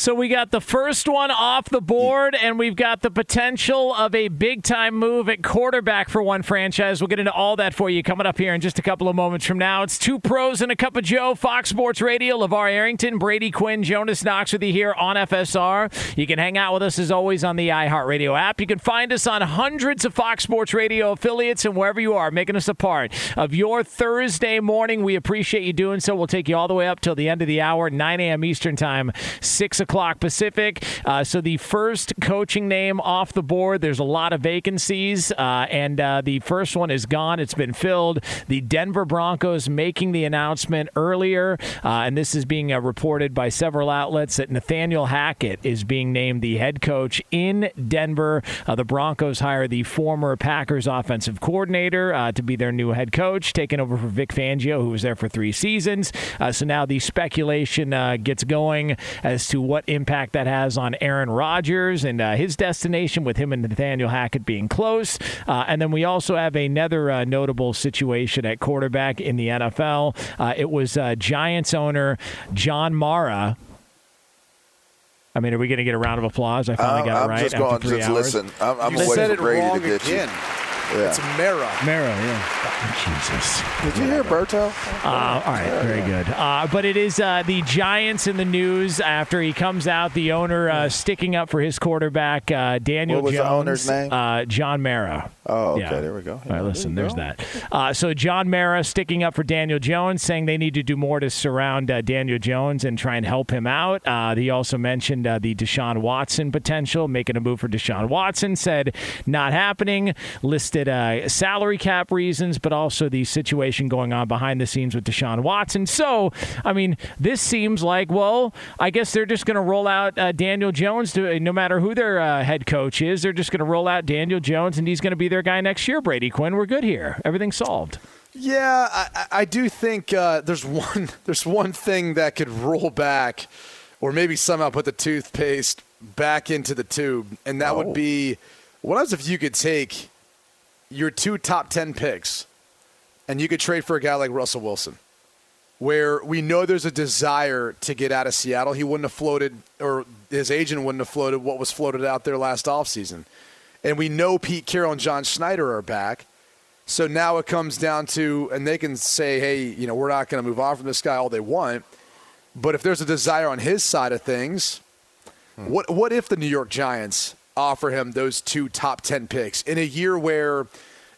So we got the first one off the board, and we've got the potential of a big time move at quarterback for one franchise. We'll get into all that for you coming up here in just a couple of moments from now. It's two pros and a cup of Joe, Fox Sports Radio, LaVar Arrington, Brady Quinn, Jonas Knox with you here on FSR. You can hang out with us as always on the iHeartRadio app. You can find us on hundreds of Fox Sports Radio affiliates and wherever you are, making us a part of your Thursday morning. We appreciate you doing so. We'll take you all the way up till the end of the hour, 9 a.m. Eastern Time, 6 o'clock o'clock Pacific. Uh, so the first coaching name off the board. There's a lot of vacancies, uh, and uh, the first one is gone. It's been filled. The Denver Broncos making the announcement earlier, uh, and this is being uh, reported by several outlets that Nathaniel Hackett is being named the head coach in Denver. The Broncos hire the former Packers offensive coordinator to be their new head coach, taking over for Vic Fangio, who was there for three seasons. so now the speculation gets going as to what what impact that has on Aaron Rodgers and uh, his destination with him and Nathaniel Hackett being close. Uh, and then we also have another uh, notable situation at quarterback in the NFL. Uh, it was uh, Giants owner John Mara. I mean, are we going to get a round of applause? I finally got it right. I'm just going, just hours. listen. I'm, I'm you waiting said for it Brady wrong to get again. you. Yeah. It's Mara. Mara, yeah. Jesus. Did you hear Berto? Uh, all right, very good. Uh, but it is uh, the Giants in the news after he comes out. The owner uh, sticking up for his quarterback, uh, Daniel What was the owner's name? Uh, John Mara. Oh, okay. Yeah. There we go. All right, listen, There there's go. that. Uh, so John Mara sticking up for Daniel Jones, saying they need to do more to surround uh, Daniel Jones and try and help him out. Uh, he also mentioned uh, the Deshaun Watson potential, making a move for Deshaun Watson. Said not happening. Listed uh, salary cap reasons, but also the situation going on behind the scenes with Deshaun Watson. So, I mean, this seems like well, I guess they're just going to roll out uh, Daniel Jones to no matter who their uh, head coach is. They're just going to roll out Daniel Jones, and he's going to be their guy next year. Brady Quinn, we're good here. Everything's solved. Yeah, I, I- do think uh, there's one there's one thing that could roll back, or maybe somehow put the toothpaste back into the tube, and that would be what else if you could take your two top ten picks, and you could trade for a guy like Russell Wilson, where we know there's a desire to get out of Seattle. He wouldn't have floated, or his agent wouldn't have floated what was floated out there last offseason. And we know Pete Carroll and John Schneider are back. So now it comes down to, and they can say, hey, you know, we're not going to move on from this guy all they want. But if there's a desire on his side of things, what what if the New York Giants offer him those two top ten picks in a year where,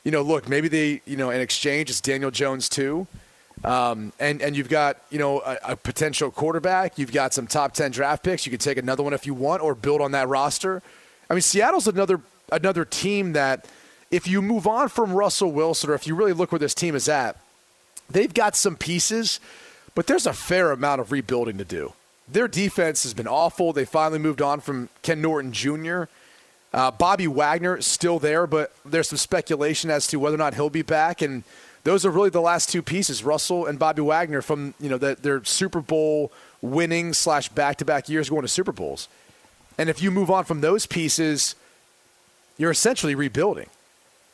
you know, look, maybe they, you know, in exchange it's Daniel Jones too, um, and and you've got you know a, a potential quarterback, you've got some top ten draft picks, you could take another one if you want, or build on that roster. I mean, Seattle's another another team that if you move on from Russell Wilson, or if you really look where this team is at, they've got some pieces, but there's a fair amount of rebuilding to do. Their defense has been awful. They finally moved on from Ken Norton Jr. Uh, Bobby Wagner still there, but there's some speculation as to whether or not he'll be back. And those are really the last two pieces, Russell and Bobby Wagner, from you know the, their Super Bowl winning slash back to back years going to Super Bowls. And if you move on from those pieces, you're essentially rebuilding.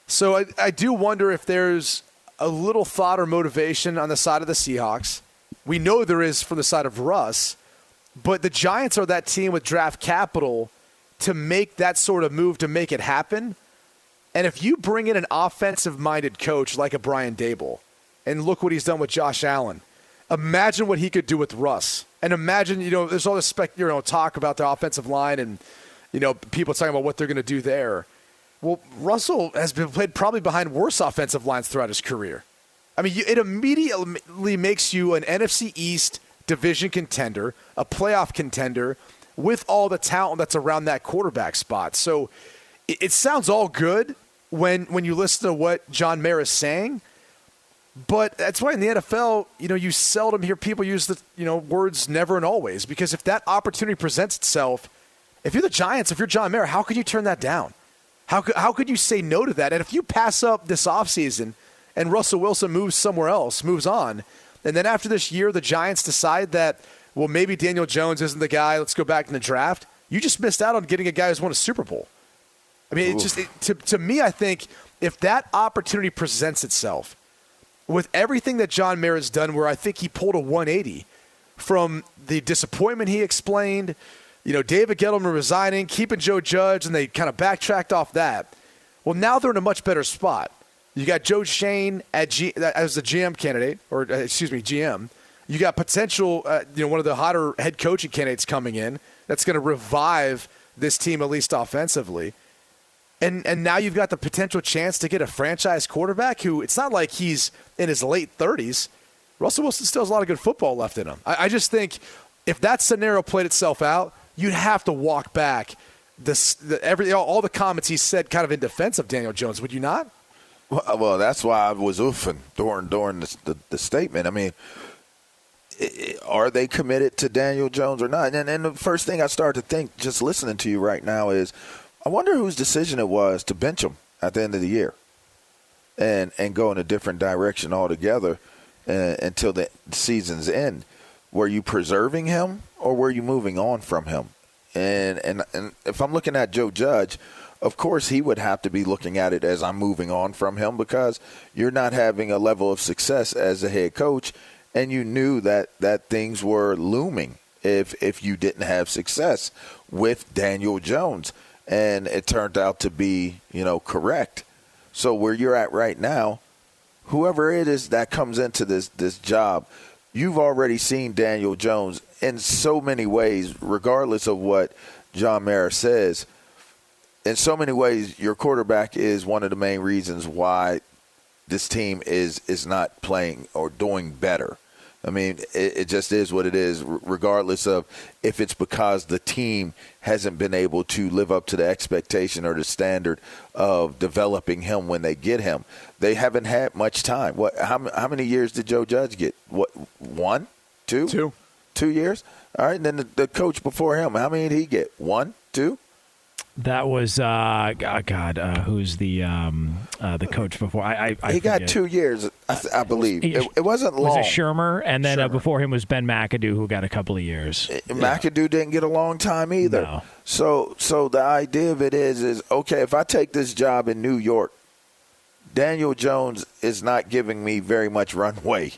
So I, I do wonder if there's a little thought or motivation on the side of the Seahawks. We know there is from the side of Russ, but the Giants are that team with draft capital to make that sort of move to make it happen. And if you bring in an offensive minded coach like a Brian Daboll, and look what he's done with Josh Allen, imagine what he could do with Russ. And imagine, you know, there's all this spec, you know, talk about the offensive line and, you know, people talking about what they're going to do there. Well, Russell has been played probably behind worse offensive lines throughout his career. I mean, you, it immediately makes you an NFC East division contender, a playoff contender, with all the talent that's around that quarterback spot. So it, it sounds all good, when when you listen to what John Mara is saying. But that's why in the NFL, you know, you seldom hear people use the you know words never and always because if that opportunity presents itself, if you're the Giants, if you're John Mara, how could you turn that down? How could, how could you say no to that? And if you pass up this offseason and Russell Wilson moves somewhere else, moves on, and then after this year, the Giants decide that, well, maybe Daniel Jones isn't the guy, let's go back in the draft, you just missed out on getting a guy who's won a Super Bowl. I mean, it just it, to, to me, I think if that opportunity presents itself with everything that John Mara has done, where I think he pulled a 180 from the disappointment he explained – you know, David Gettleman resigning, keeping Joe Judge, and they kind of backtracked off that. Well, now they're in a much better spot. You got Joe Schoen at G, as the GM candidate, or uh, excuse me, GM. You got potential, uh, you know, one of the hotter head coaching candidates coming in. That's going to revive this team at least offensively. And and now you've got the potential chance to get a franchise quarterback who it's not like he's in his late 30s. Russell Wilson still has a lot of good football left in him. I, I just think if that scenario played itself out, you'd have to walk back this the, every all the comments he said kind of in defense of Daniel Jones. Would you not? Well, well that's why I was oofing during during the, the, the statement. I mean, are they committed to Daniel Jones or not? And, and the first thing I start to think, just listening to you right now, is I wonder whose decision it was to bench him at the end of the year and and go in a different direction altogether uh, until the season's end. Were you preserving him or were you moving on from him? And and and if I'm looking at Joe Judge, of course he would have to be looking at it as I'm moving on from him because you're not having a level of success as a head coach and you knew that that things were looming if if you didn't have success with Daniel Jones and it turned out to be, you know, correct. So where you're at right now, whoever it is that comes into this this job, you've already seen Daniel Jones in so many ways, regardless of what John Mara says. In so many ways, your quarterback is one of the main reasons why this team is is not playing or doing better. I mean, it, it, just is what it is, regardless of if it's because the team hasn't been able to live up to the expectation or the standard of developing him when they get him. They haven't had much time. What? How, how many years did Joe Judge get? What? One, two, two, two years. All right, and then the, the coach before him, how many did he get? One, two. That was uh, God. Uh, who's the um, uh, the coach before? I, I, I he got two years, I, I believe. He, it, it, wasn't long. Was it Shurmur? And then uh, before him was Ben McAdoo, who got a couple of years. Uh, McAdoo yeah. didn't get a long time either. No. So, so the idea of it is, is okay. If I take this job in New York, Daniel Jones is not giving me very much runway.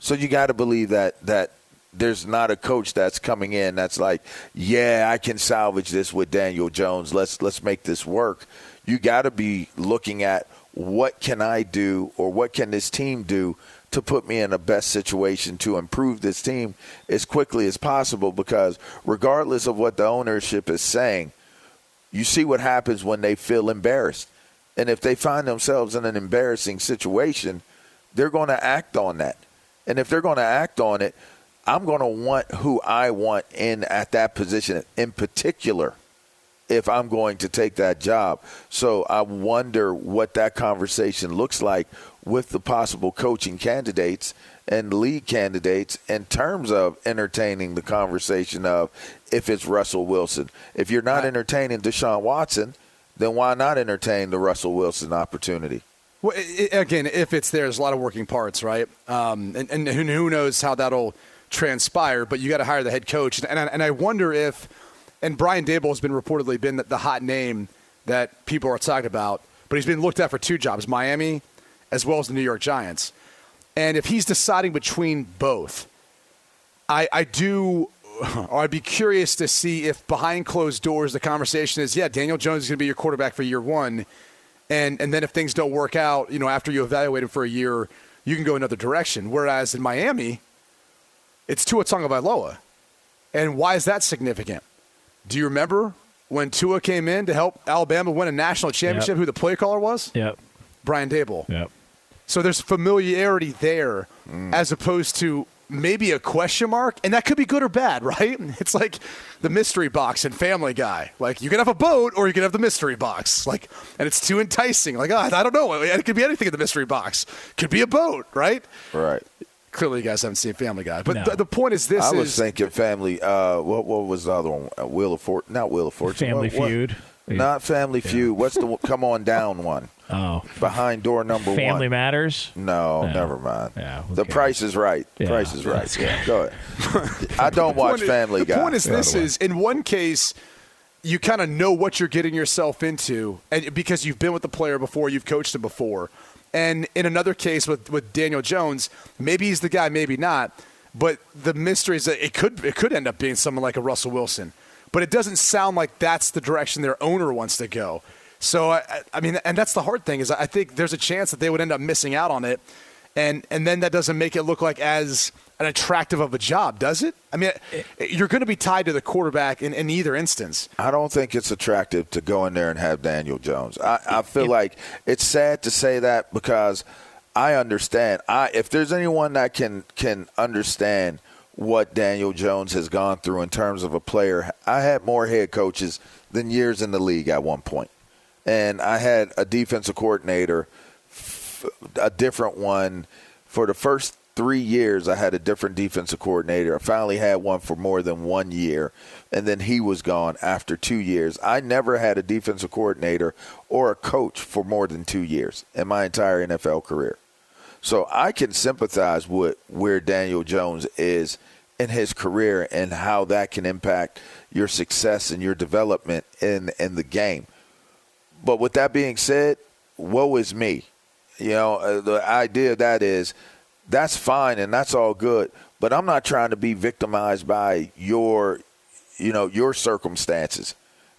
So you got to believe that that there's not a coach that's coming in that's like, yeah, I can salvage this with Daniel Jones. Let's let's make this work. You got to be looking at what can I do or what can this team do to put me in the best situation to improve this team as quickly as possible because regardless of what the ownership is saying, you see what happens when they feel embarrassed. And if they find themselves in an embarrassing situation, they're going to act on that. And if they're going to act on it, I'm going to want who I want in at that position in particular if I'm going to take that job. So I wonder what that conversation looks like with the possible coaching candidates and league candidates in terms of entertaining the conversation of if it's Russell Wilson. If you're not entertaining Deshaun Watson, then why not entertain the Russell Wilson opportunity? Well, it, again, if it's there, there's a lot of working parts, right? Um, and, and who knows how that'll – transpire, but you got to hire the head coach. And, and, and I wonder if, and Brian Daboll has been reportedly been the, the hot name that people are talking about, but he's been looked at for two jobs, Miami as well as the New York Giants. And if he's deciding between both, I, I do, or I'd be curious to see if behind closed doors the conversation is, yeah, Daniel Jones is going to be your quarterback for year one. And, and then if things don't work out, you know, after you evaluate him for a year, you can go another direction. Whereas in Miami, it's Tua Tagovailoa. And why is that significant? Do you remember when Tua came in to help Alabama win a national championship, yep. who the play caller was? Yep. Brian Daboll. Yep. So there's familiarity there mm. as opposed to maybe a question mark, and that could be good or bad, right? It's like the mystery box in Family Guy. Like you can have a boat or you can have the mystery box. Like, and it's too enticing. Like, oh, I don't know. It could be anything in the mystery box. Could be a boat, right? Right. Clearly, you guys haven't seen Family Guy, but No. th- the point is this: I was is thinking Family. Uh, what what was the other one? Uh, Wheel of Fortune. Not Wheel of Fortune. Family What- what- Feud. Not Family Feud. What's the come on down one? Oh, Behind door number Family one. Family Matters. No, No. never mind. Yeah, who the? Price is Right. Yeah, Price is Right. Yeah, go ahead. I don't watch point is- Family Guy. The point is by the this way. is in one case you kind of know what you're getting yourself into and because you've been with the player before, you've coached him before. And in another case with, with Daniel Jones, maybe he's the guy, maybe not. But the mystery is that it could it could end up being someone like a Russell Wilson. But it doesn't sound like that's the direction their owner wants to go. So I, I- I mean, and that's the hard thing is I think there's a chance that they would end up missing out on it, and and then that doesn't make it look like as an attractive of a job, does it? I mean, eh. you're going to be tied to the quarterback in, in either instance. I don't think it's attractive to go in there and have Daniel Jones. I, I feel like it's sad to say that because I understand. I if there's anyone that can can understand what Daniel Jones has gone through in terms of a player, I had more head coaches than years in the league at one point, and I had a defensive coordinator, a different one for the first three years I had a different defensive coordinator. I finally had one for more than one year, and then he was gone after two years. I never had a defensive coordinator or a coach for more than two years in my entire NFL career. So I can sympathize with where Daniel Jones is in his career and how that can impact your success and your development in in the game. But with that being said, woe is me. You know, uh, the idea of that is that's fine and that's all good, but I'm not trying to be victimized by your, you know, your circumstances.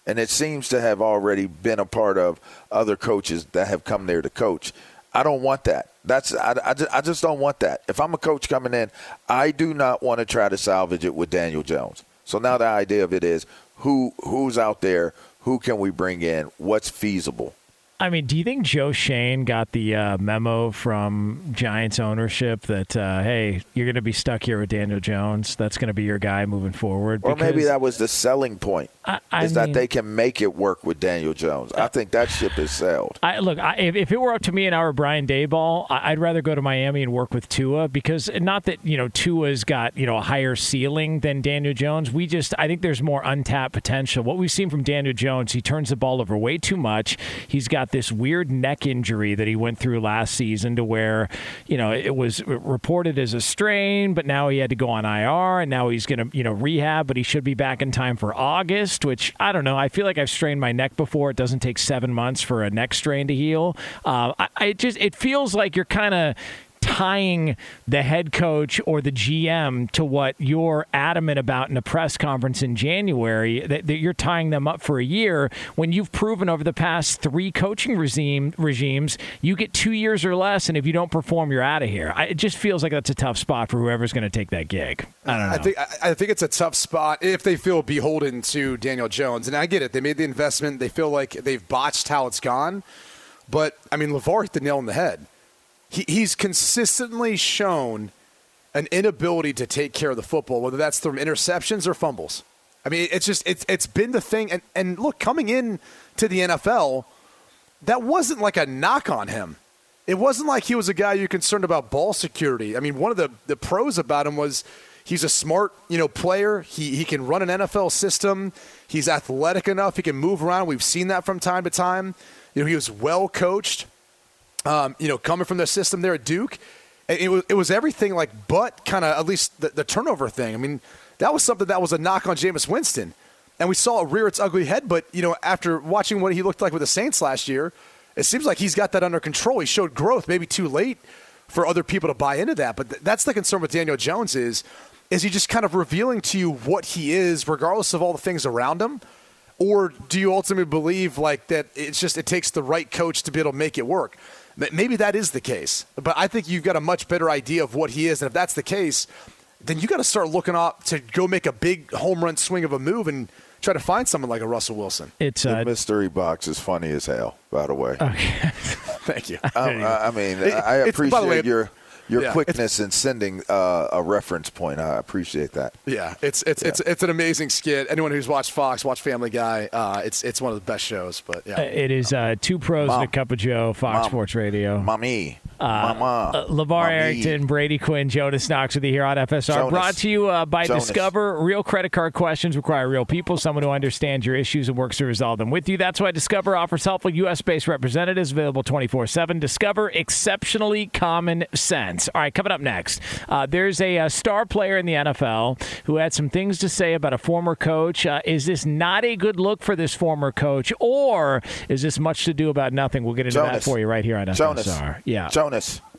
And it seems to have already been a part of other coaches that have come there to coach. I don't want that. That's I, I, just, I just don't want that. If I'm a coach coming in, I do not want to try to salvage it with Daniel Jones. So now the idea of it is who who's out there, who can we bring in, what's feasible. I mean, do you think Joe Schoen got the uh, memo from Giants ownership that uh, hey, you're going to be stuck here with Daniel Jones? That's going to be your guy moving forward. Or maybe that was the selling point. I- I is that they can make it work with Daniel Jones. I think that ship is sailed. I, look, I, if, if it were up to me and I were Brian Daboll, I, I'd rather go to Miami and work with Tua because not that you know Tua's got you know a higher ceiling than Daniel Jones. We just I think there's more untapped potential. What we've seen from Daniel Jones, he turns the ball over way too much. He's got this weird neck injury that he went through last season to where you know it was reported as a strain, but now he had to go on IR and now he's going to you know rehab, but he should be back in time for August. Which I don't know. I feel like I've strained my neck before. It doesn't take seven months for a neck strain to heal. Uh, I, I just it feels like you're kind of tying the head coach or the GM to what you're adamant about in a press conference in January, that, that you're tying them up for a year when you've proven over the past three coaching regime regimes you get two years or less, and if you don't perform, you're out of here. I, it just feels like that's a tough spot for whoever's going to take that gig. I don't know. I think I, I think it's a tough spot if they feel beholden to Daniel Jones, and I get it. They made the investment. They feel like they've botched how it's gone, but I mean, LaVar hit the nail on the head. He, he's consistently shown an inability to take care of the football, whether that's through interceptions or fumbles. I mean, it's just it's it's been the thing. And and look, coming in to the NFL, that wasn't like a knock on him. It wasn't like he was a guy you're concerned about ball security. I mean, one of the, the pros about him was he's a smart, you know, player. He he can run an NFL system. He's athletic enough. He can move around. We've seen that from time to time. You know, he was well coached. Um, you know, coming from the system there at Duke, it was it was everything like but kind of at least the, the turnover thing. I mean, that was something that was a knock on Jameis Winston, and we saw it rear its ugly head. But you know, after watching what he looked like with the Saints last year, it seems like he's got that under control. He showed growth, maybe too late for other people to buy into that. But th- that's the concern with Daniel Jones is is he just kind of revealing to you what he is, regardless of all the things around him. Or do you ultimately believe like that it's just it takes the right coach to be able to make it work? M- Maybe that is the case, but I think you've got a much better idea of what he is, and if that's the case, then you got to start looking up to go make a big home run swing of a move and try to find someone like a Russell Wilson. it's The uh, mystery box is funny as hell, by the way. Thank you. Um, I I mean, It- I it's- by the appreciate way- your your Yeah, quickness in sending uh, a reference point. I appreciate that. Yeah, it's it's it's it's an amazing skit. Anyone who's watched Fox, watch Family Guy. Uh, it's it's one of the best shows. But yeah, Uh, It is uh, two pros and a cup of Joe, Fox Mom. Sports Radio. Mommy, mama, Uh, LaVar mommy. Arrington, Brady Quinn, Jonas Knox with you here on FSR. Jonas. Brought to you uh, by Jonas. Discover. Real credit card questions require real people, someone who understands your issues and works to resolve them with you. That's why Discover offers helpful U.S. based representatives available 24 7. Discover exceptionally common sense. All right, coming up next, uh, there's a, uh star player in the NFL who had some things to say about a former coach. Uh, is this not a good look for this former coach, or is this much to do about nothing? We'll get into that for you right here on Jonas. FSR. Yeah. Jonas.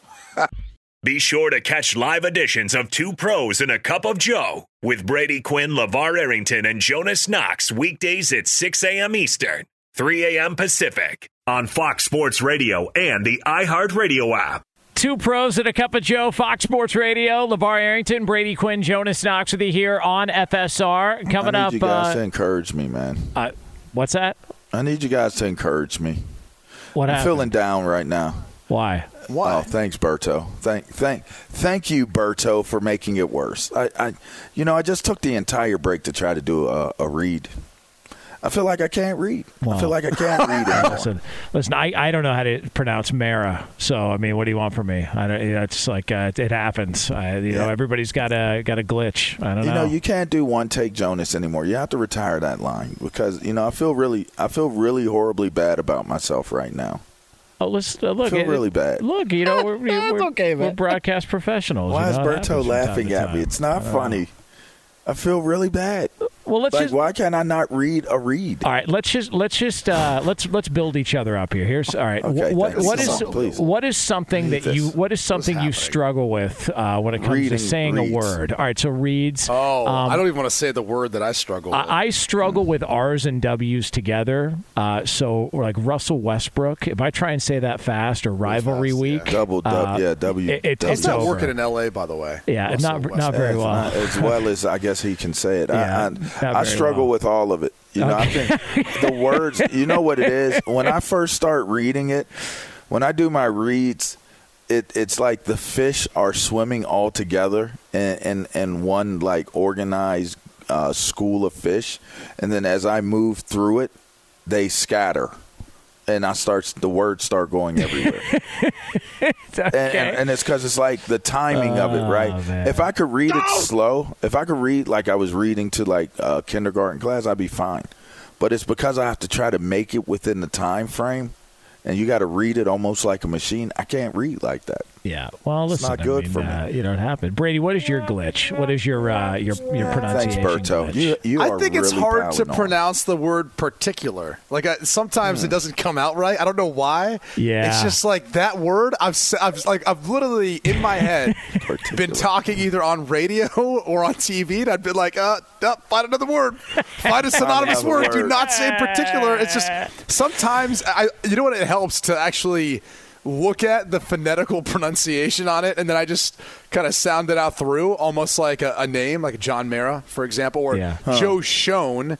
Be sure to catch live editions of Two Pros and a Cup of Joe with Brady Quinn, LaVar Arrington, and Jonas Knox weekdays at 6 a.m. Eastern, 3 a.m. Pacific on Fox Sports Radio and the iHeartRadio app. Two pros and a cup of Joe, Fox Sports Radio. LaVar Arrington, Brady Quinn, Jonas Knox with you here on FSR. Coming I need up, you guys uh, to encourage me, man. uh, what's that? I need you guys to encourage me. What I'm happened? feeling down right now. Why? why? Oh, thanks, Berto. Thank, thank, thank you, Berto, for making it worse. I, I, you know, I just took the entire break to try to do a, a read. I feel like I can't read. I feel like I can't read anymore. Listen, listen. I, I don't know how to pronounce Mara, so I mean, what do you want from me? I don't. You know, it's like uh, it, it happens. I, you know, everybody's got a got a glitch. I don't You know. know, you can't do one take Jonas anymore. You have to retire that line because you know I feel really, I feel really horribly bad about myself right now. oh, let's uh, look. feel it- really bad. Look, you know, we're, we're, okay, we're broadcast professionals. Why you is know, it happens Berto laughing at me? It's not don't funny. know. I feel really bad. Well, let's Like, just why can't I not read a read? All right, let's just let's just uh, let's let's build each other up here. Here's all right. Okay, what what is Please. what is something Need that you what is something you struggle with uh, when it comes Reading to saying reads. a word? All right, so reads. oh, um, I don't even want to say the word that I struggle with. I, I struggle with R's and W's together. Uh, so, like Russell Westbrook, if I try and say that fast or rivalry fast, week, Double, dub, uh, yeah, W. it- it double. takes He's not over. working in L.A. by the way. Yeah, Russell not- not very well. not- as well as I guess he can say it. Yeah, I, I, I struggle well. with all of it. You know, I think the words. You know what it is when I first start reading it. When I do my reads, it it's like the fish are swimming all together in in, in one like organized uh, school of fish, and then as I move through it, they scatter. And I start the words start going everywhere. and, and, and it's because it's like the timing of it, Oh, right? man. If I could read it slow, if I could read like I was reading to like a kindergarten class, I'd be fine. But it's because I have to try to make it within the time frame, and you got to read it almost like a machine. I can't read like that. Yeah. Well, It's listen, not I good mean, for me. uh, you know, it happened. Brady, what is your glitch? What is your uh, your your Thanks, pronunciation? Berto. glitch? You, you I are think it's hard to on. pronounce the word particular. Like I, sometimes Hmm. it doesn't come out right. I don't know why. Yeah. it's just like that word. I've s- I've like I've literally in my head been talking either on radio or on TV, and I'd been like, uh, uh find another word, find a synonymous another word. Do not say particular. It's just sometimes I. You know what? It helps to actually. Look at the phonetical pronunciation on it, and then I just kind of sound it out through, almost like a, a name, like John Mara, for example, or Yeah. Joe Schoen,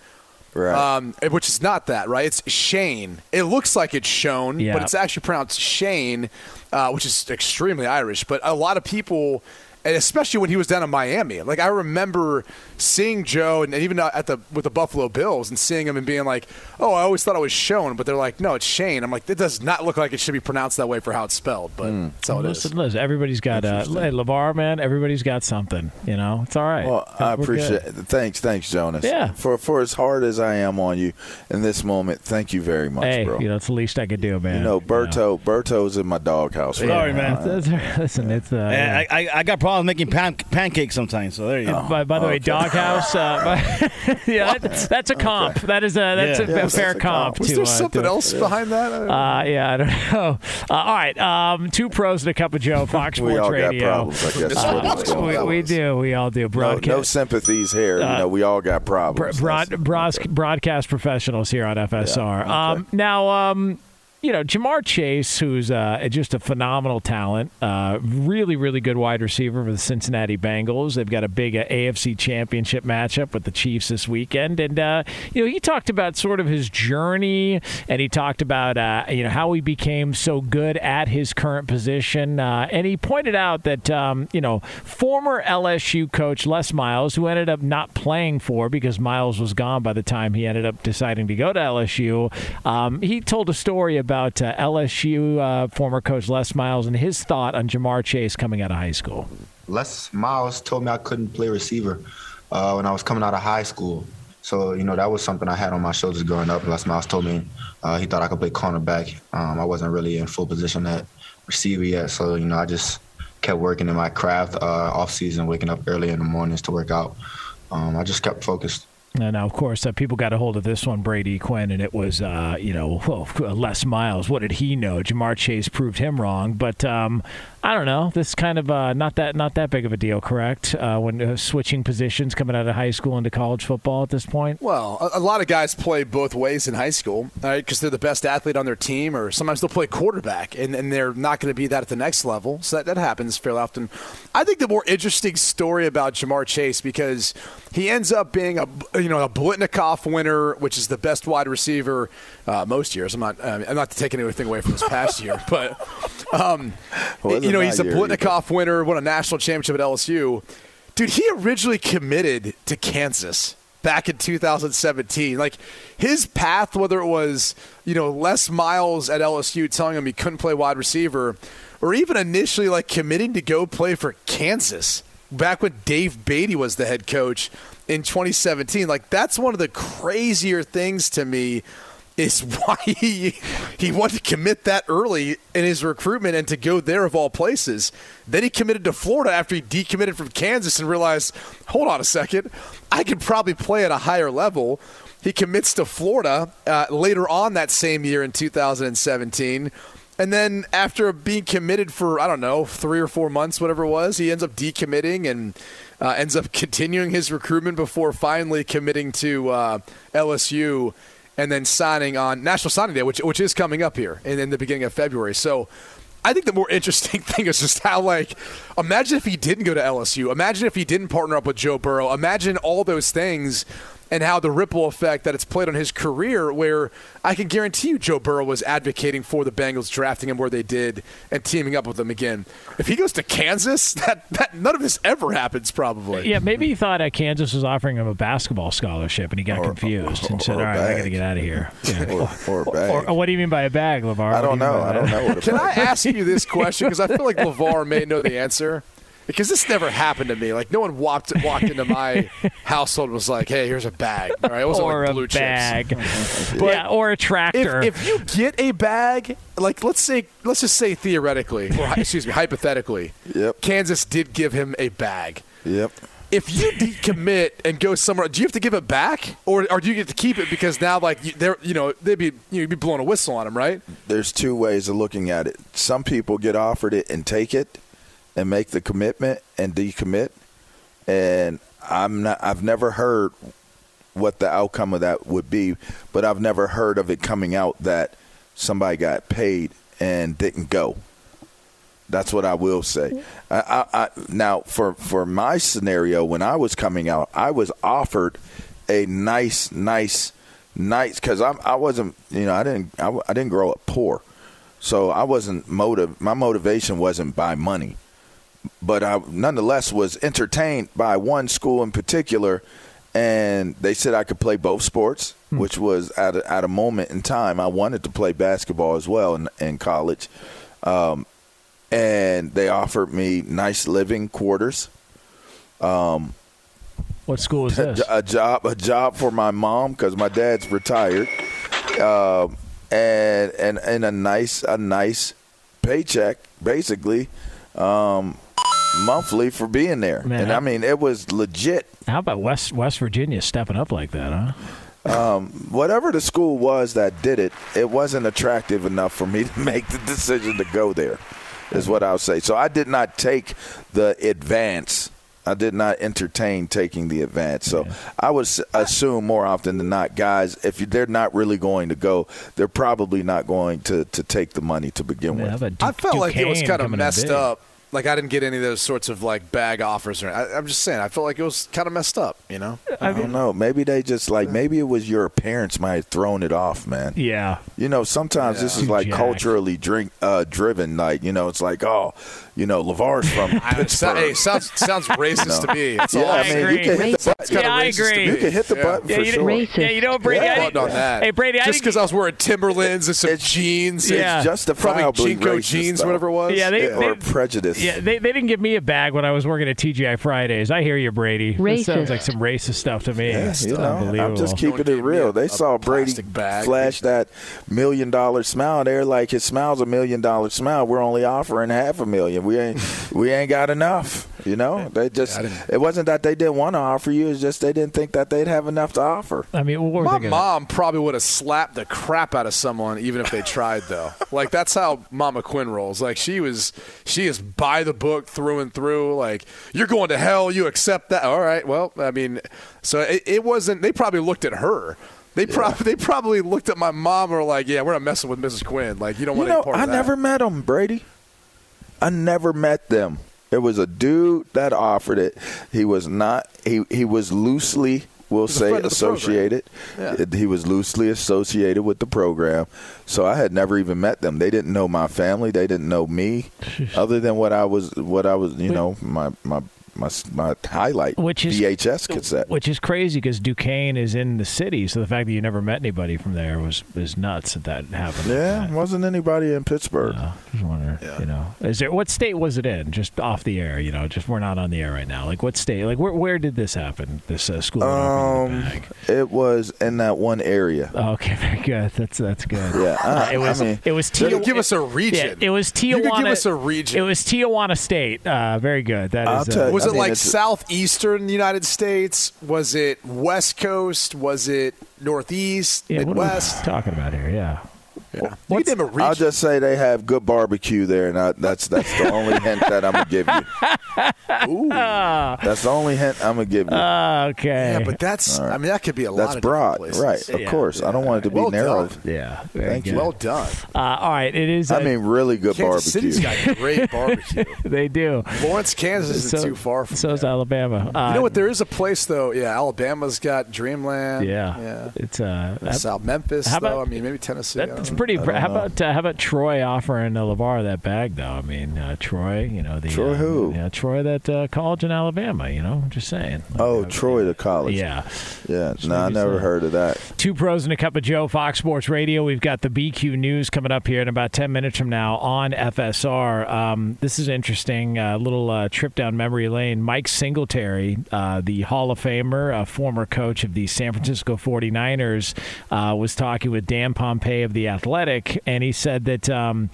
Right. um, which is not that, right? It's Shane. It looks like it's Shone, Yeah. but it's actually pronounced Shane, uh, which is extremely Irish. But a lot of people, and especially when he was down in Miami, like I remember seeing Joe, and even at the with the Buffalo Bills, and seeing him and being like, "Oh, I always thought it was Shone," but they're like, "No, it's Shane." I'm like, "It does not look like it should be pronounced that way for how it's spelled," but Hmm. that's how it is. Listen, listen. Everybody's got uh, hey, LaVar, man. Everybody's got something. You know, it's all right. Well, I We're appreciate good. it. Thanks, thanks, Jonas. Yeah. For for as hard as I am on you in this moment, thank you very much, Hey, bro. you know, it's the least I could do, man. You know, Berto, Berto's in my doghouse. Right Sorry, now. man. That's- Listen, it's uh, And I, I, I got problems making pan, pancakes sometimes, so there you go. by, by the way, okay. Doghouse. Uh, by- yeah, that, that's a comp. That is a that's Yeah. a, Yeah, a that's fair a comp. comp. Was to, there uh, something to- else behind that? I don't know. Uh, yeah, I don't know. Uh, all right, um, two pros and a cup of Joe, Fox We Sports all Radio. got problems. I guess is what it's Uh, going we, we do. We all do. No, Broadcast. no sympathies here. you know, we all got Bro- problems. broad, broad, broadcast professionals here on FSR. Um, now, um, you know, Ja'Marr Chase, who's uh, just a phenomenal talent, uh, really, really good wide receiver for the Cincinnati Bengals. They've got a big uh, AFC Championship matchup with the Chiefs this weekend, and uh, you know, he talked about sort of his journey, and he talked about uh, you know how he became so good at his current position, uh, and he pointed out that um, you know former LSU coach Les Miles, who ended up not playing for because Miles was gone by the time he ended up deciding to go to LSU, um, he told a story about about uh, LSU uh, former coach Les Miles and his thought on Ja'Marr Chase coming out of high school. Les Miles told me I couldn't play receiver uh, when I was coming out of high school. So, you know, that was something I had on my shoulders growing up. Les Miles told me uh, he thought I could play cornerback. Um, I wasn't really in full position at receiver yet. So, you know, I just kept working in my craft uh, off season, waking up early in the mornings to work out. Um, I just kept focused. Now, of course, uh, people got a hold of this one, Brady Quinn, and it was, uh, you know, well, Les Miles. What did he know? Ja'Marr Chase proved him wrong. But um, I don't know. This kind of uh, not that not that big of a deal, correct? Uh, when uh, switching positions coming out of high school into college football at this point. Well, a, a lot of guys play both ways in high school, right? Because they're the best athlete on their team, or sometimes they'll play quarterback, and, and they're not going to be that at the next level. So that, that happens fairly often. I think the more interesting story about Ja'Marr Chase because he ends up being a you know a Biletnikoff winner, which is the best wide receiver uh, most years. I'm not I'm not taking anything away from this past year, but um, you know, he's a Biletnikoff winner, won a national championship at LSU. Dude, he originally committed to Kansas back in 2017. Like his path, whether it was you know Les Miles at LSU telling him he couldn't play wide receiver, or even initially like committing to go play for Kansas back when Dave Beaty was the head coach in 2017. Like that's one of the crazier things to me is why he he wanted to commit that early in his recruitment and to go there of all places. Then he committed to Florida after he decommitted from Kansas and realized, hold on a second, I could probably play at a higher level. He commits to Florida uh, later on that same year in 2017. And then after being committed for, I don't know, three or four months, whatever it was, he ends up decommitting and uh, ends up continuing his recruitment before finally committing to uh, LSU and then signing on National Signing Day, which which is coming up here in, in the beginning of February. So I think the more interesting thing is just how, like, imagine if he didn't go to LSU. Imagine if he didn't partner up with Joe Burrow. Imagine all those things and how the ripple effect that it's played on his career, where I can guarantee you Joe Burrow was advocating for the Bengals drafting him where they did and teaming up with them again. If he goes to Kansas, that, that none of this ever happens probably. Yeah, maybe he thought uh, Kansas was offering him a basketball scholarship and he got or, confused or, and said, "All right, I got to get out of here." Yeah. or, or, or, or, what do you mean by a bag, LaVar? I don't know. I don't know. Can I ask you this question because I feel like LaVar may know the answer because this never happened to me. Like no one walked walked into my household and was like, "Hey, here's a bag." All right, it wasn't or like blue a bag, but yeah, or a tractor. If, if, you get a bag, like let's say, let's just say theoretically, or excuse me, hypothetically, yep. Kansas did give him a bag. Yep. If you decommit and go somewhere, do you have to give it back, or, or do you get to keep it because now, like they're, you know, they'd be you'd be blowing a whistle on them, right? There's two ways of looking at it. Some people get offered it and take it and make the commitment and decommit. And I'm not. I've never heard what the outcome of that would be, but I've never heard of it coming out that somebody got paid and didn't go. That's what I will say. I, I, I, now, for for my scenario, when I was coming out, I was offered a nice, nice, nice because I I wasn't you know I didn't I, I didn't grow up poor, so I wasn't motive. My motivation wasn't by money but I nonetheless was entertained by one school in particular, and they said I could play both sports, hmm. which was at a, at a moment in time I wanted to play basketball as well in, in college, um, and they offered me nice living quarters. Um, what school is this? A, a job, a job for my mom because my dad's retired, uh, and and and a nice a nice paycheck basically. Um, monthly for being there. Man, and I mean, it was legit. How about West West Virginia stepping up like that, huh? Um, whatever the school was that did it, it wasn't attractive enough for me to make the decision to go there, is what I'll say. So I did not take the advance I did not entertain taking the advance. So I would assume more often than not, guys, if you- they're not really going to go, they're probably not going to, to take the money to begin Yeah, with. but I felt like it was kind of messed up. Like I didn't get any of those sorts of like bag offers. Or I, I'm just saying, I felt like it was kind of messed up. You know, I don't know. Maybe they just like maybe it was your parents might have thrown it off, man. Yeah. You know, sometimes this is like jacked. culturally drink uh, driven. Like you know, it's like oh, you know, LaVar's from I, it sou- Pittsburgh. hey, sounds sounds racist to me. That's yeah, all I I'm mean, saying. you can hit the button. Yeah, I agree. You can hit the Yeah. button Yeah, for you, sure. Racist. yeah, you know, Brady. Yeah, I, button on that. Hey, Brady, I just because I was wearing Timberlands and some It's- jeans, Yeah. It's justifiably probably JNCO racist, jeans, though. whatever it was. Yeah, they- or prejudice. Yeah, they, they didn't give me a bag when I was working at TGI Fridays. I hear you, Brady. This sounds like some racist stuff to me. Yeah, It's you know, unbelievable. I'm just keeping it real. They saw Brady bag. flash that million dollar smile. They're like, his smile's a million dollar smile. We're only offering half a million. We ain't, we ain't got enough. You know, they just. I it wasn't that they didn't want to offer you. It's just they didn't think that they'd have enough to offer. I mean, what were My they gonna- mom probably would have slapped the crap out of someone even if they tried though. like that's how Mama Quinn rolls. Like she was she is by the book through and through. Like you're going to hell, you accept that. All right. Well, I mean, so it, it wasn't they probably looked at her. They probably they probably looked at my mom and were like, "Yeah, we're not messing with Mrs. Quinn. Like you don't You want know, any part I of that." never met them, Brady. I never met them. It was a dude that offered it. He was not. He he was loosely, we'll say, friend of the program. associated. Yeah. He was loosely associated with the program. So I had never even met them. They didn't know my family. They didn't know me, other than what I was. What I was. You know, my my my my highlight Which is- VHS cassette. Which is crazy because Duquesne is in the city, so the fact that you never met anybody from there was is nuts that that happened. like Yeah, that. wasn't anybody in Pittsburgh. Uh, just wondering, you know, is there what state was it in? Just off the air, you know, just we're not on the air right now. Like what state? Like where where did this happen? This uh, school Um, it was in that one area. Oh, okay, very good. That's that's good. Yeah, I- it was I mean, it was You Tijuana. give us a region. Yeah, it was Tijuana. You could give us a region. It was Tijuana State. Uh, very good. That is, I'll is. Tell you- Was I it mean, like southeastern United States? Was it West Coast? Was it Northeast? yeah, what are we Midwest? talking about here? Yeah. Yeah. You could a region. I'll just say they have good barbecue there, and I, that's that's the only hint that I'm gonna give you. That's the only hint I'm gonna give you. Uh, okay. yeah, but that's. I mean, that could be a lot that's of broad, places. right? Of Yeah. course, I don't want it to be Well narrow. done. yeah. Thank good. you. Well done. Uh, all right. It is. Uh, I mean, really good Kansas barbecue. City's got great barbecue. they do. Lawrence, Kansas isn't too far from So is there. Alabama. Uh, You know what? There is a place though. Yeah, Alabama's got Dreamland. Yeah. yeah. It's uh. South Memphis. how though. about- I mean, maybe Tennessee. I don't That's know. Pretty. How know. about uh, how about Troy offering uh, LaVar that bag though? I mean, uh, Troy. You know the Troy uh, who? Yeah, Troy that uh, college in Alabama. You know, just saying. Oh, Uh, Troy the college. Yeah. yeah. So No, I never heard of that. Two pros and a cup of Joe, Fox Sports Radio. We've got the BQ News coming up here in about 10 minutes from now on FSR. Um, this is interesting. A little uh, trip down memory lane. Mike Singletary, uh, the Hall of Famer, a former coach of the San Francisco 49ers, uh, was talking with Dan Pompei of The Athletic, and he said that. Um,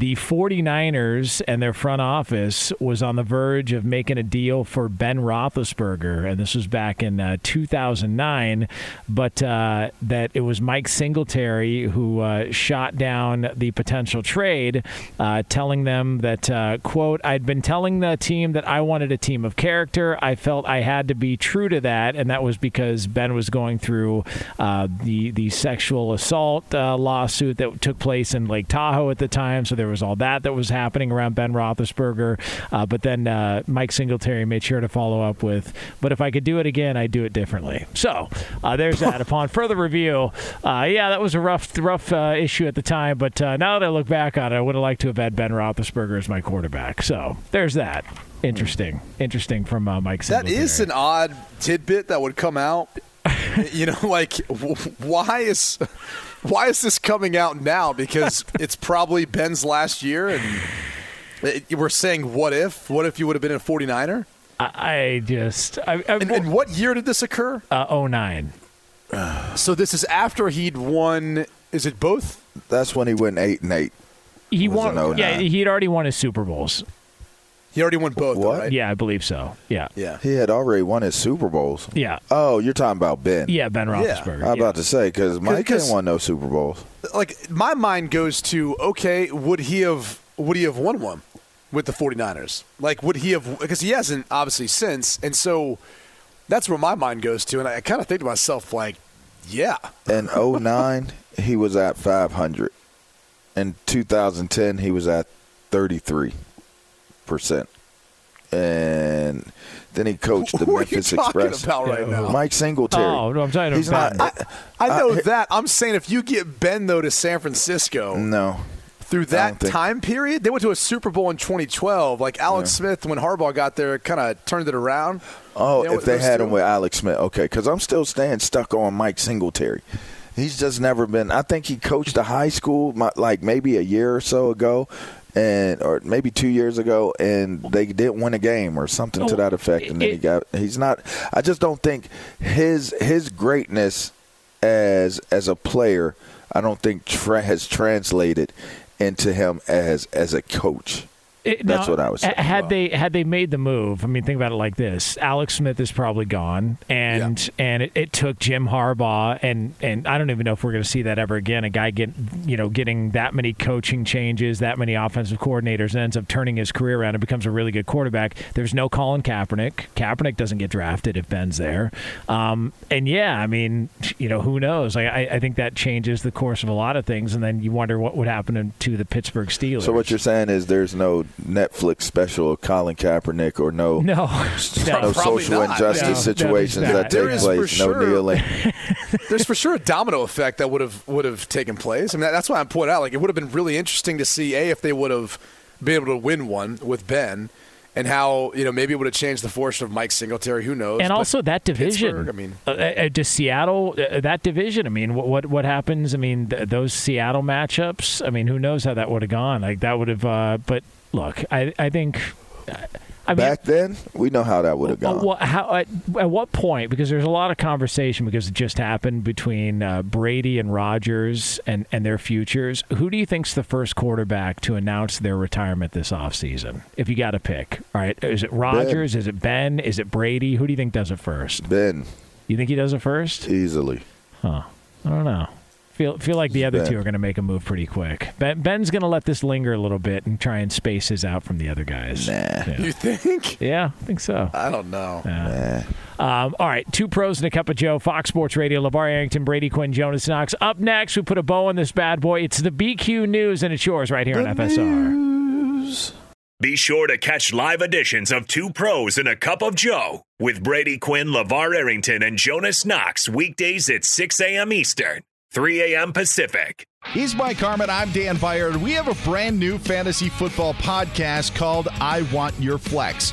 the 49ers and their front office was on the verge of making a deal for Ben Roethlisberger, and this was back in uh, 2009. But uh, that it was Mike Singletary who uh, shot down the potential trade, uh, telling them that uh, quote I'd been telling the team that I wanted a team of character. I felt I had to be true to that, and that was because Ben was going through uh, the the sexual assault lawsuit that took place in Lake Tahoe at the time. So there was all that that was happening around Ben Roethlisberger. Uh, but then uh, Mike Singletary made sure to follow up with, "But if I could do it again, I'd do it differently." So uh, there's that. Upon further review, uh, yeah, that was a rough, rough uh, issue at the time. But uh, now that I look back on it, I would have liked to have had Ben Roethlisberger as my quarterback. So there's that. Interesting, interesting from uh, Mike. That Singletary. is an odd tidbit that would come out. you know, like why is why is this coming out now? Because it's probably Ben's last year, and it- we're saying, what if? What if you would have been a 49er? I, I just I, I, And, and what year did this occur? uh, 09. So this is after he'd won. Is it both? That's when he went eight and eight. He won. Yeah, he'd already won his Super Bowls. He already won both. though, right? Yeah, I believe so. Yeah, Yeah. He had already won his Super Bowls. yeah, Oh, you're talking about Ben. yeah. Ben Roethlisberger. I'm yeah. about to say because Mike Because- didn't won no Super Bowls. Like my mind goes to okay, would he have would he have won one? with the 49ers? Like, would he have? Because he hasn't obviously since, and so that's where my mind goes to, and I kind of think to myself, like, yeah. In 09, he was at 500. In 2010, he was at 33 percent, and then he coached the Who are Memphis you talking Express. about right now? Mike Singletary. Oh, no, I'm talking He's about not. I, I know Uh, that. I'm saying if you get Ben though to San Francisco no. through that think- time period, they went to a Super Bowl in 2012. Like Alex Smith, when Harbaugh got there, kind of turned it around. Oh, You know, if they those had two- him with Alex Smith, okay. Because I'm still staying stuck on Mike Singletary. He's just never been. I think he coached a high school my, like maybe a year or so ago, and or maybe two years ago, and they didn't win a game or something to that effect. And then he got. He's not. I just don't think his his greatness as as a player. I don't think tra- has translated into him as as a coach. It- That's now, what I was saying. Had they had they made the move, I mean, think about it like this: Alex Smith is probably gone, and and it, it took Jim Harbaugh, and and I don't even know if we're going to see that ever again. A guy get you know getting that many coaching changes, that many offensive coordinators, ends up turning his career around and becomes a really good quarterback. There's no Colin Kaepernick. Kaepernick doesn't get drafted if Ben's there, um, and yeah, I mean, you know, who knows? Like, I, I think that changes the course of a lot of things, and then you wonder what would happen to the Pittsburgh Steelers. So what you're saying is there's no Netflix special of Colin Kaepernick or no no, no Probably social not. injustice No, no, situations there's that take place. for No kneeling. There's for sure a domino effect that would have would have taken place. I mean, that's why I'm pointing out. Like, it would have been really interesting to see a if they would have been able to win one with Ben, and how you know maybe it would have changed the fortune of Mike Singletary. Who knows? and But also that division. Pittsburgh, I mean, uh, uh, does Seattle uh, that division? I mean, what what, what happens? I mean, th- those Seattle matchups. I mean, who knows how that would have gone? Like that would have. Uh, but look, I I think. I mean, Back then, we know how that would have gone. what, how, at, at what point? Because there's a lot of conversation because it just happened between uh, Brady and Rodgers and, and their futures. Who do you think's the first quarterback to announce their retirement this offseason? If you got to pick, all right, is it Rodgers? Is it Ben? Is it Brady? Who do you think does it first? Ben, You think he does it first? easily. Huh. I don't know. Feel feel like the other Ben. two are going to make a move pretty quick. Ben, Ben's going to let this linger a little bit and try and space his out from the other guys. Nah. Yeah, you think? yeah I think so. I don't know. Yeah. Um, all right, two pros and a cup of Joe. Fox Sports Radio. LaVar Arrington, Brady Quinn, Jonas Knox. Up next, we put a bow on this bad boy. It's the BQ News, and it's yours right here on FSR. News. Be sure to catch live editions of Two Pros and a Cup of Joe with Brady Quinn, LaVar Arrington, and Jonas Knox weekdays at 6 a.m. Eastern, 3 a.m. Pacific. He's Mike Harmon. I'm Dan Byer. We have a brand new fantasy football podcast called I Want Your Flex.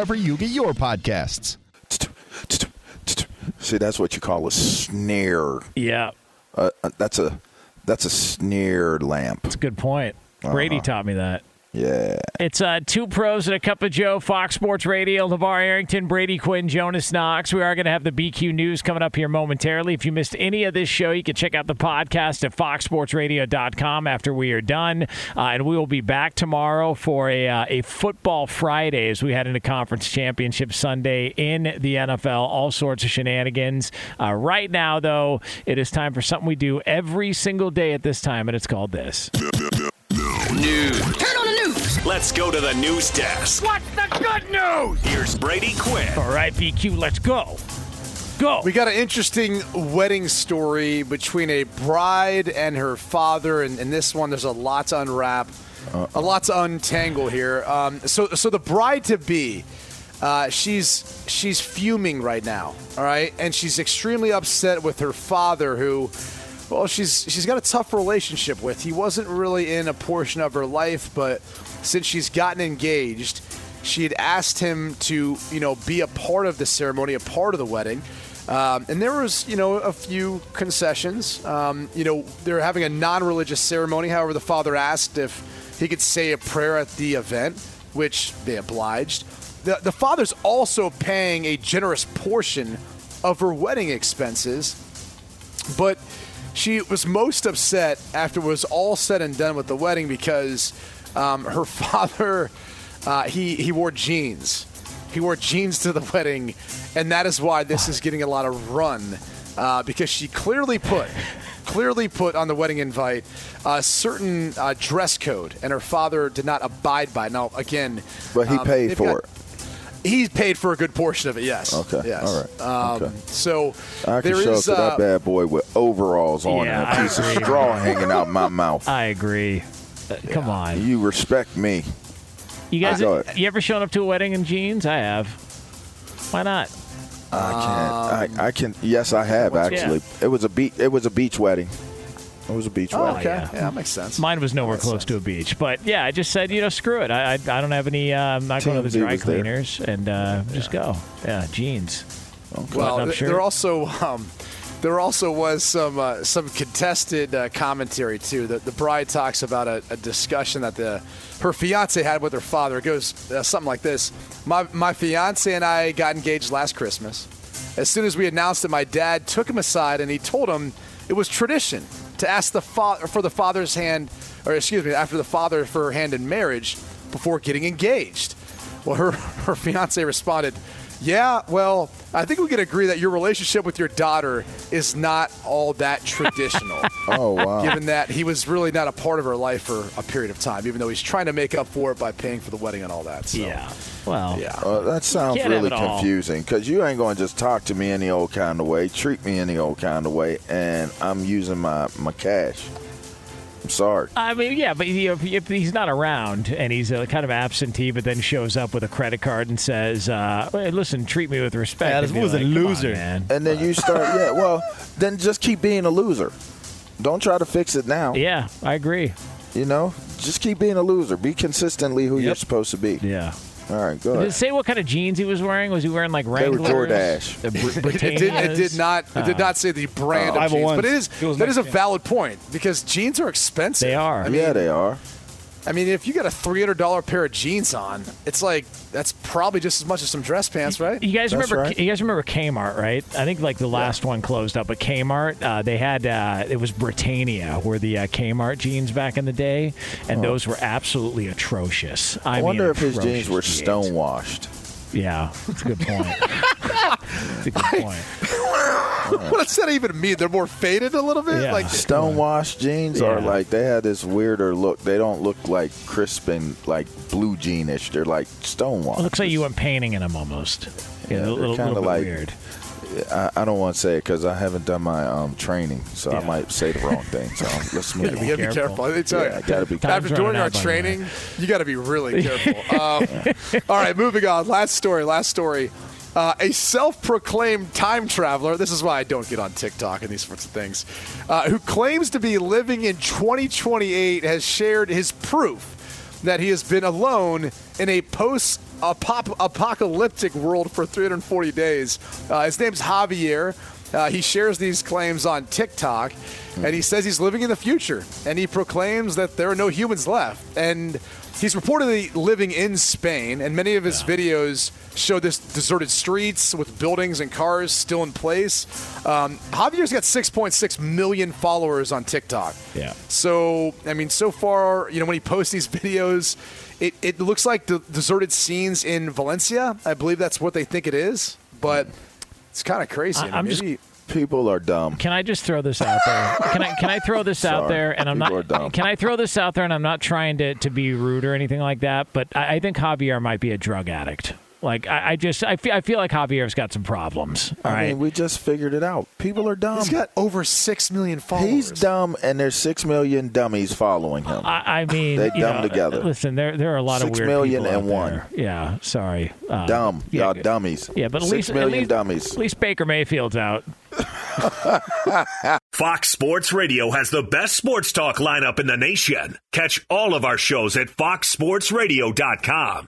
you get your podcasts. See, that's what you call a snare. Yeah, Uh, uh, that's a that's a snare lamp. that's a good point. Brady Uh-huh. taught me that. Yeah. It's uh, two pros and a cup of Joe, Fox Sports Radio, LaVar Arrington, Brady Quinn, Jonas Knox. We are going to have the BQ News coming up here momentarily. If you missed any of this show, you can check out the podcast at foxsportsradio.com after we are done. Uh, and we will be back tomorrow for a, uh, a football Friday as we head into Conference Championship Sunday in the NFL. All sorts of shenanigans. Uh, right now, though, it is time for something we do every single day at this time, and it's called this. Let's go to the news desk. What's the good news? Here's Brady Quinn. All right, BQ, let's go. Go. We got an interesting wedding story between a bride and her father, and in this one, there's a lot to unwrap, a lot to untangle here. Um, so, so the bride to be, uh, she's she's fuming right now, all right, and she's extremely upset with her father, who, well, she's she's got a tough relationship with. He wasn't really in a portion of her life, but since she's gotten engaged, she had asked him to, you know, be a part of the ceremony, a part of the wedding. Um, and there was, you know, a few concessions. Um, you know, they're having a non-religious ceremony. However, the father asked if he could say a prayer at the event. which they obliged. The, the father's also paying a generous portion of her wedding expenses, but she was most upset after it was all said and done with the wedding because um, her father uh, he he wore jeans. He wore jeans to the wedding, and that is why this is getting a lot of run uh, because she clearly put clearly put on the wedding invite a certain uh, dress code, and her father did not abide by. it. Now, again, But he um, paid for got- it. He paid for a good portion of it. Yes. Okay, Yes. all right, Um, okay. So I can there show is, up to uh, that bad boy with overalls on Yeah, and a piece of straw hanging out my mouth. I agree. Uh, Come on. You respect me. You guys, I it. you ever shown up to a wedding in jeans? I have. Why not? I can't. I, I can. Yes, I have actually. It was a beach. It was a beach wedding. It was a beach Oh, wedding. okay. yeah. Yeah. that makes sense. Mine was nowhere close to a beach, but yeah, I just said, you know, screw it. I I, I don't have any. Uh, I'm not going to the dry was there. cleaners, and uh, just go. Yeah, jeans. Well, Button-up th- shirt. also um, there also was some uh, some contested uh, commentary too. The, the bride talks about a, a discussion that the her fiance had with her father. It goes uh, something like this: My my fiance and I got engaged last Christmas. As soon as we announced it, my dad took him aside and he told him it was tradition to ask the father for the father's hand, or excuse me, after the father for her hand in marriage before getting engaged. Well, her her fiance responded, "Yeah, well, I think we can agree that your relationship with your daughter is not all that traditional." Oh wow. Given that he was really not a part of her life for a period of time, even though he's trying to make up for it by paying for the wedding and all that. So, Yeah. Well. yeah. Uh, that sounds really confusing because you ain't going to just talk to me any old kind of way, treat me any old kind of way, and I'm using my, my cash. I'm sorry. I mean, yeah, but you know, if, if he's not around and he's uh, kind of absentee, but then shows up with a credit card and says, uh, hey, "Listen, treat me with respect." Yeah, I'd this was a like, "Come on, loser." man. And then you start, yeah, well, then just keep being a loser. Don't try to fix it now. Yeah, I agree. You know, just keep being a loser. Be consistently who you're supposed to be. Yeah. All right, go Did it say what kind of jeans he was wearing? Was he wearing like They were Wranglers? DoorDash. Uh, Br- It did, it did not. It did Uh, not say the brand Oh. of jeans, 501s. but it is It was that is a valid point because jeans are expensive. They are. I mean, yeah, they are. I mean, if you got a three hundred dollar pair of jeans on, it's like that's probably just as much as some dress pants, right? You guys That's remember? right. You guys remember Kmart, right? I think like the last one closed up, but Kmart uh, they had uh, it was Britannia were the uh, Kmart jeans back in the day, and those were absolutely atrocious. I, I, mean, wonder if his jeans were jeans. stonewashed. Yeah, that's a good point. that's a good point. what does that even mean? They're more faded a little bit. Yeah. Like Stonewashed jeans are like they have this weirder look. They don't look like crisp and like blue jeanish. They're like stonewashed. It looks like you went painting in them almost. Yeah, Yeah, a they're little, kinda like- weird. I, I don't want to say it because I haven't done my um, training, so I might say the wrong thing. So let's move you gotta be Careful. careful. Tell Yeah, I gotta be. Time's After doing our out, by the way. training, you got to be really careful. Um, all right, moving on. Last story. Last story. Uh, a self-proclaimed time traveler. This is why I don't get on TikTok and these sorts of things. Uh, who claims to be living in 2028 has shared his proof that he has been alone in a post-apocalyptic world for 340 days. Uh, his name's Javier. Uh, he shares these claims on TikTok, and he says he's living in the future, and he proclaims that there are no humans left. And he's reportedly living in Spain, and many of his videos show this deserted streets with buildings and cars still in place. Um, Javier's got 6.6 million followers on TikTok. Yeah. So, I mean, so far, you know, when he posts these videos, it, it looks like the deserted scenes in Valencia. I believe that's what they think it is, but it's kind of crazy. I- I'm just- People are dumb. Can I just throw this out there? Can I can I throw this out there? And I'm People are not. dumb. Can I throw this out there? And I'm not trying to, to be rude or anything like that. But I, I think Javier might be a drug addict. Like I, I just I feel I feel like Javier's got some problems. All I right. mean, we just figured it out. People are dumb. he's got over 6 million followers. He's dumb, and there's six million dummies following him. I, I mean, They dumb know, together. Listen, there there are a lot Six of weird million people and out one. there. Yeah, sorry. Um, dumb, yeah, y'all dummies. Yeah, but at six least million at least, dummies. At least Baker Mayfield's out. Fox Sports Radio has the best sports talk lineup in the nation. Catch all of our shows at foxsportsradio.com.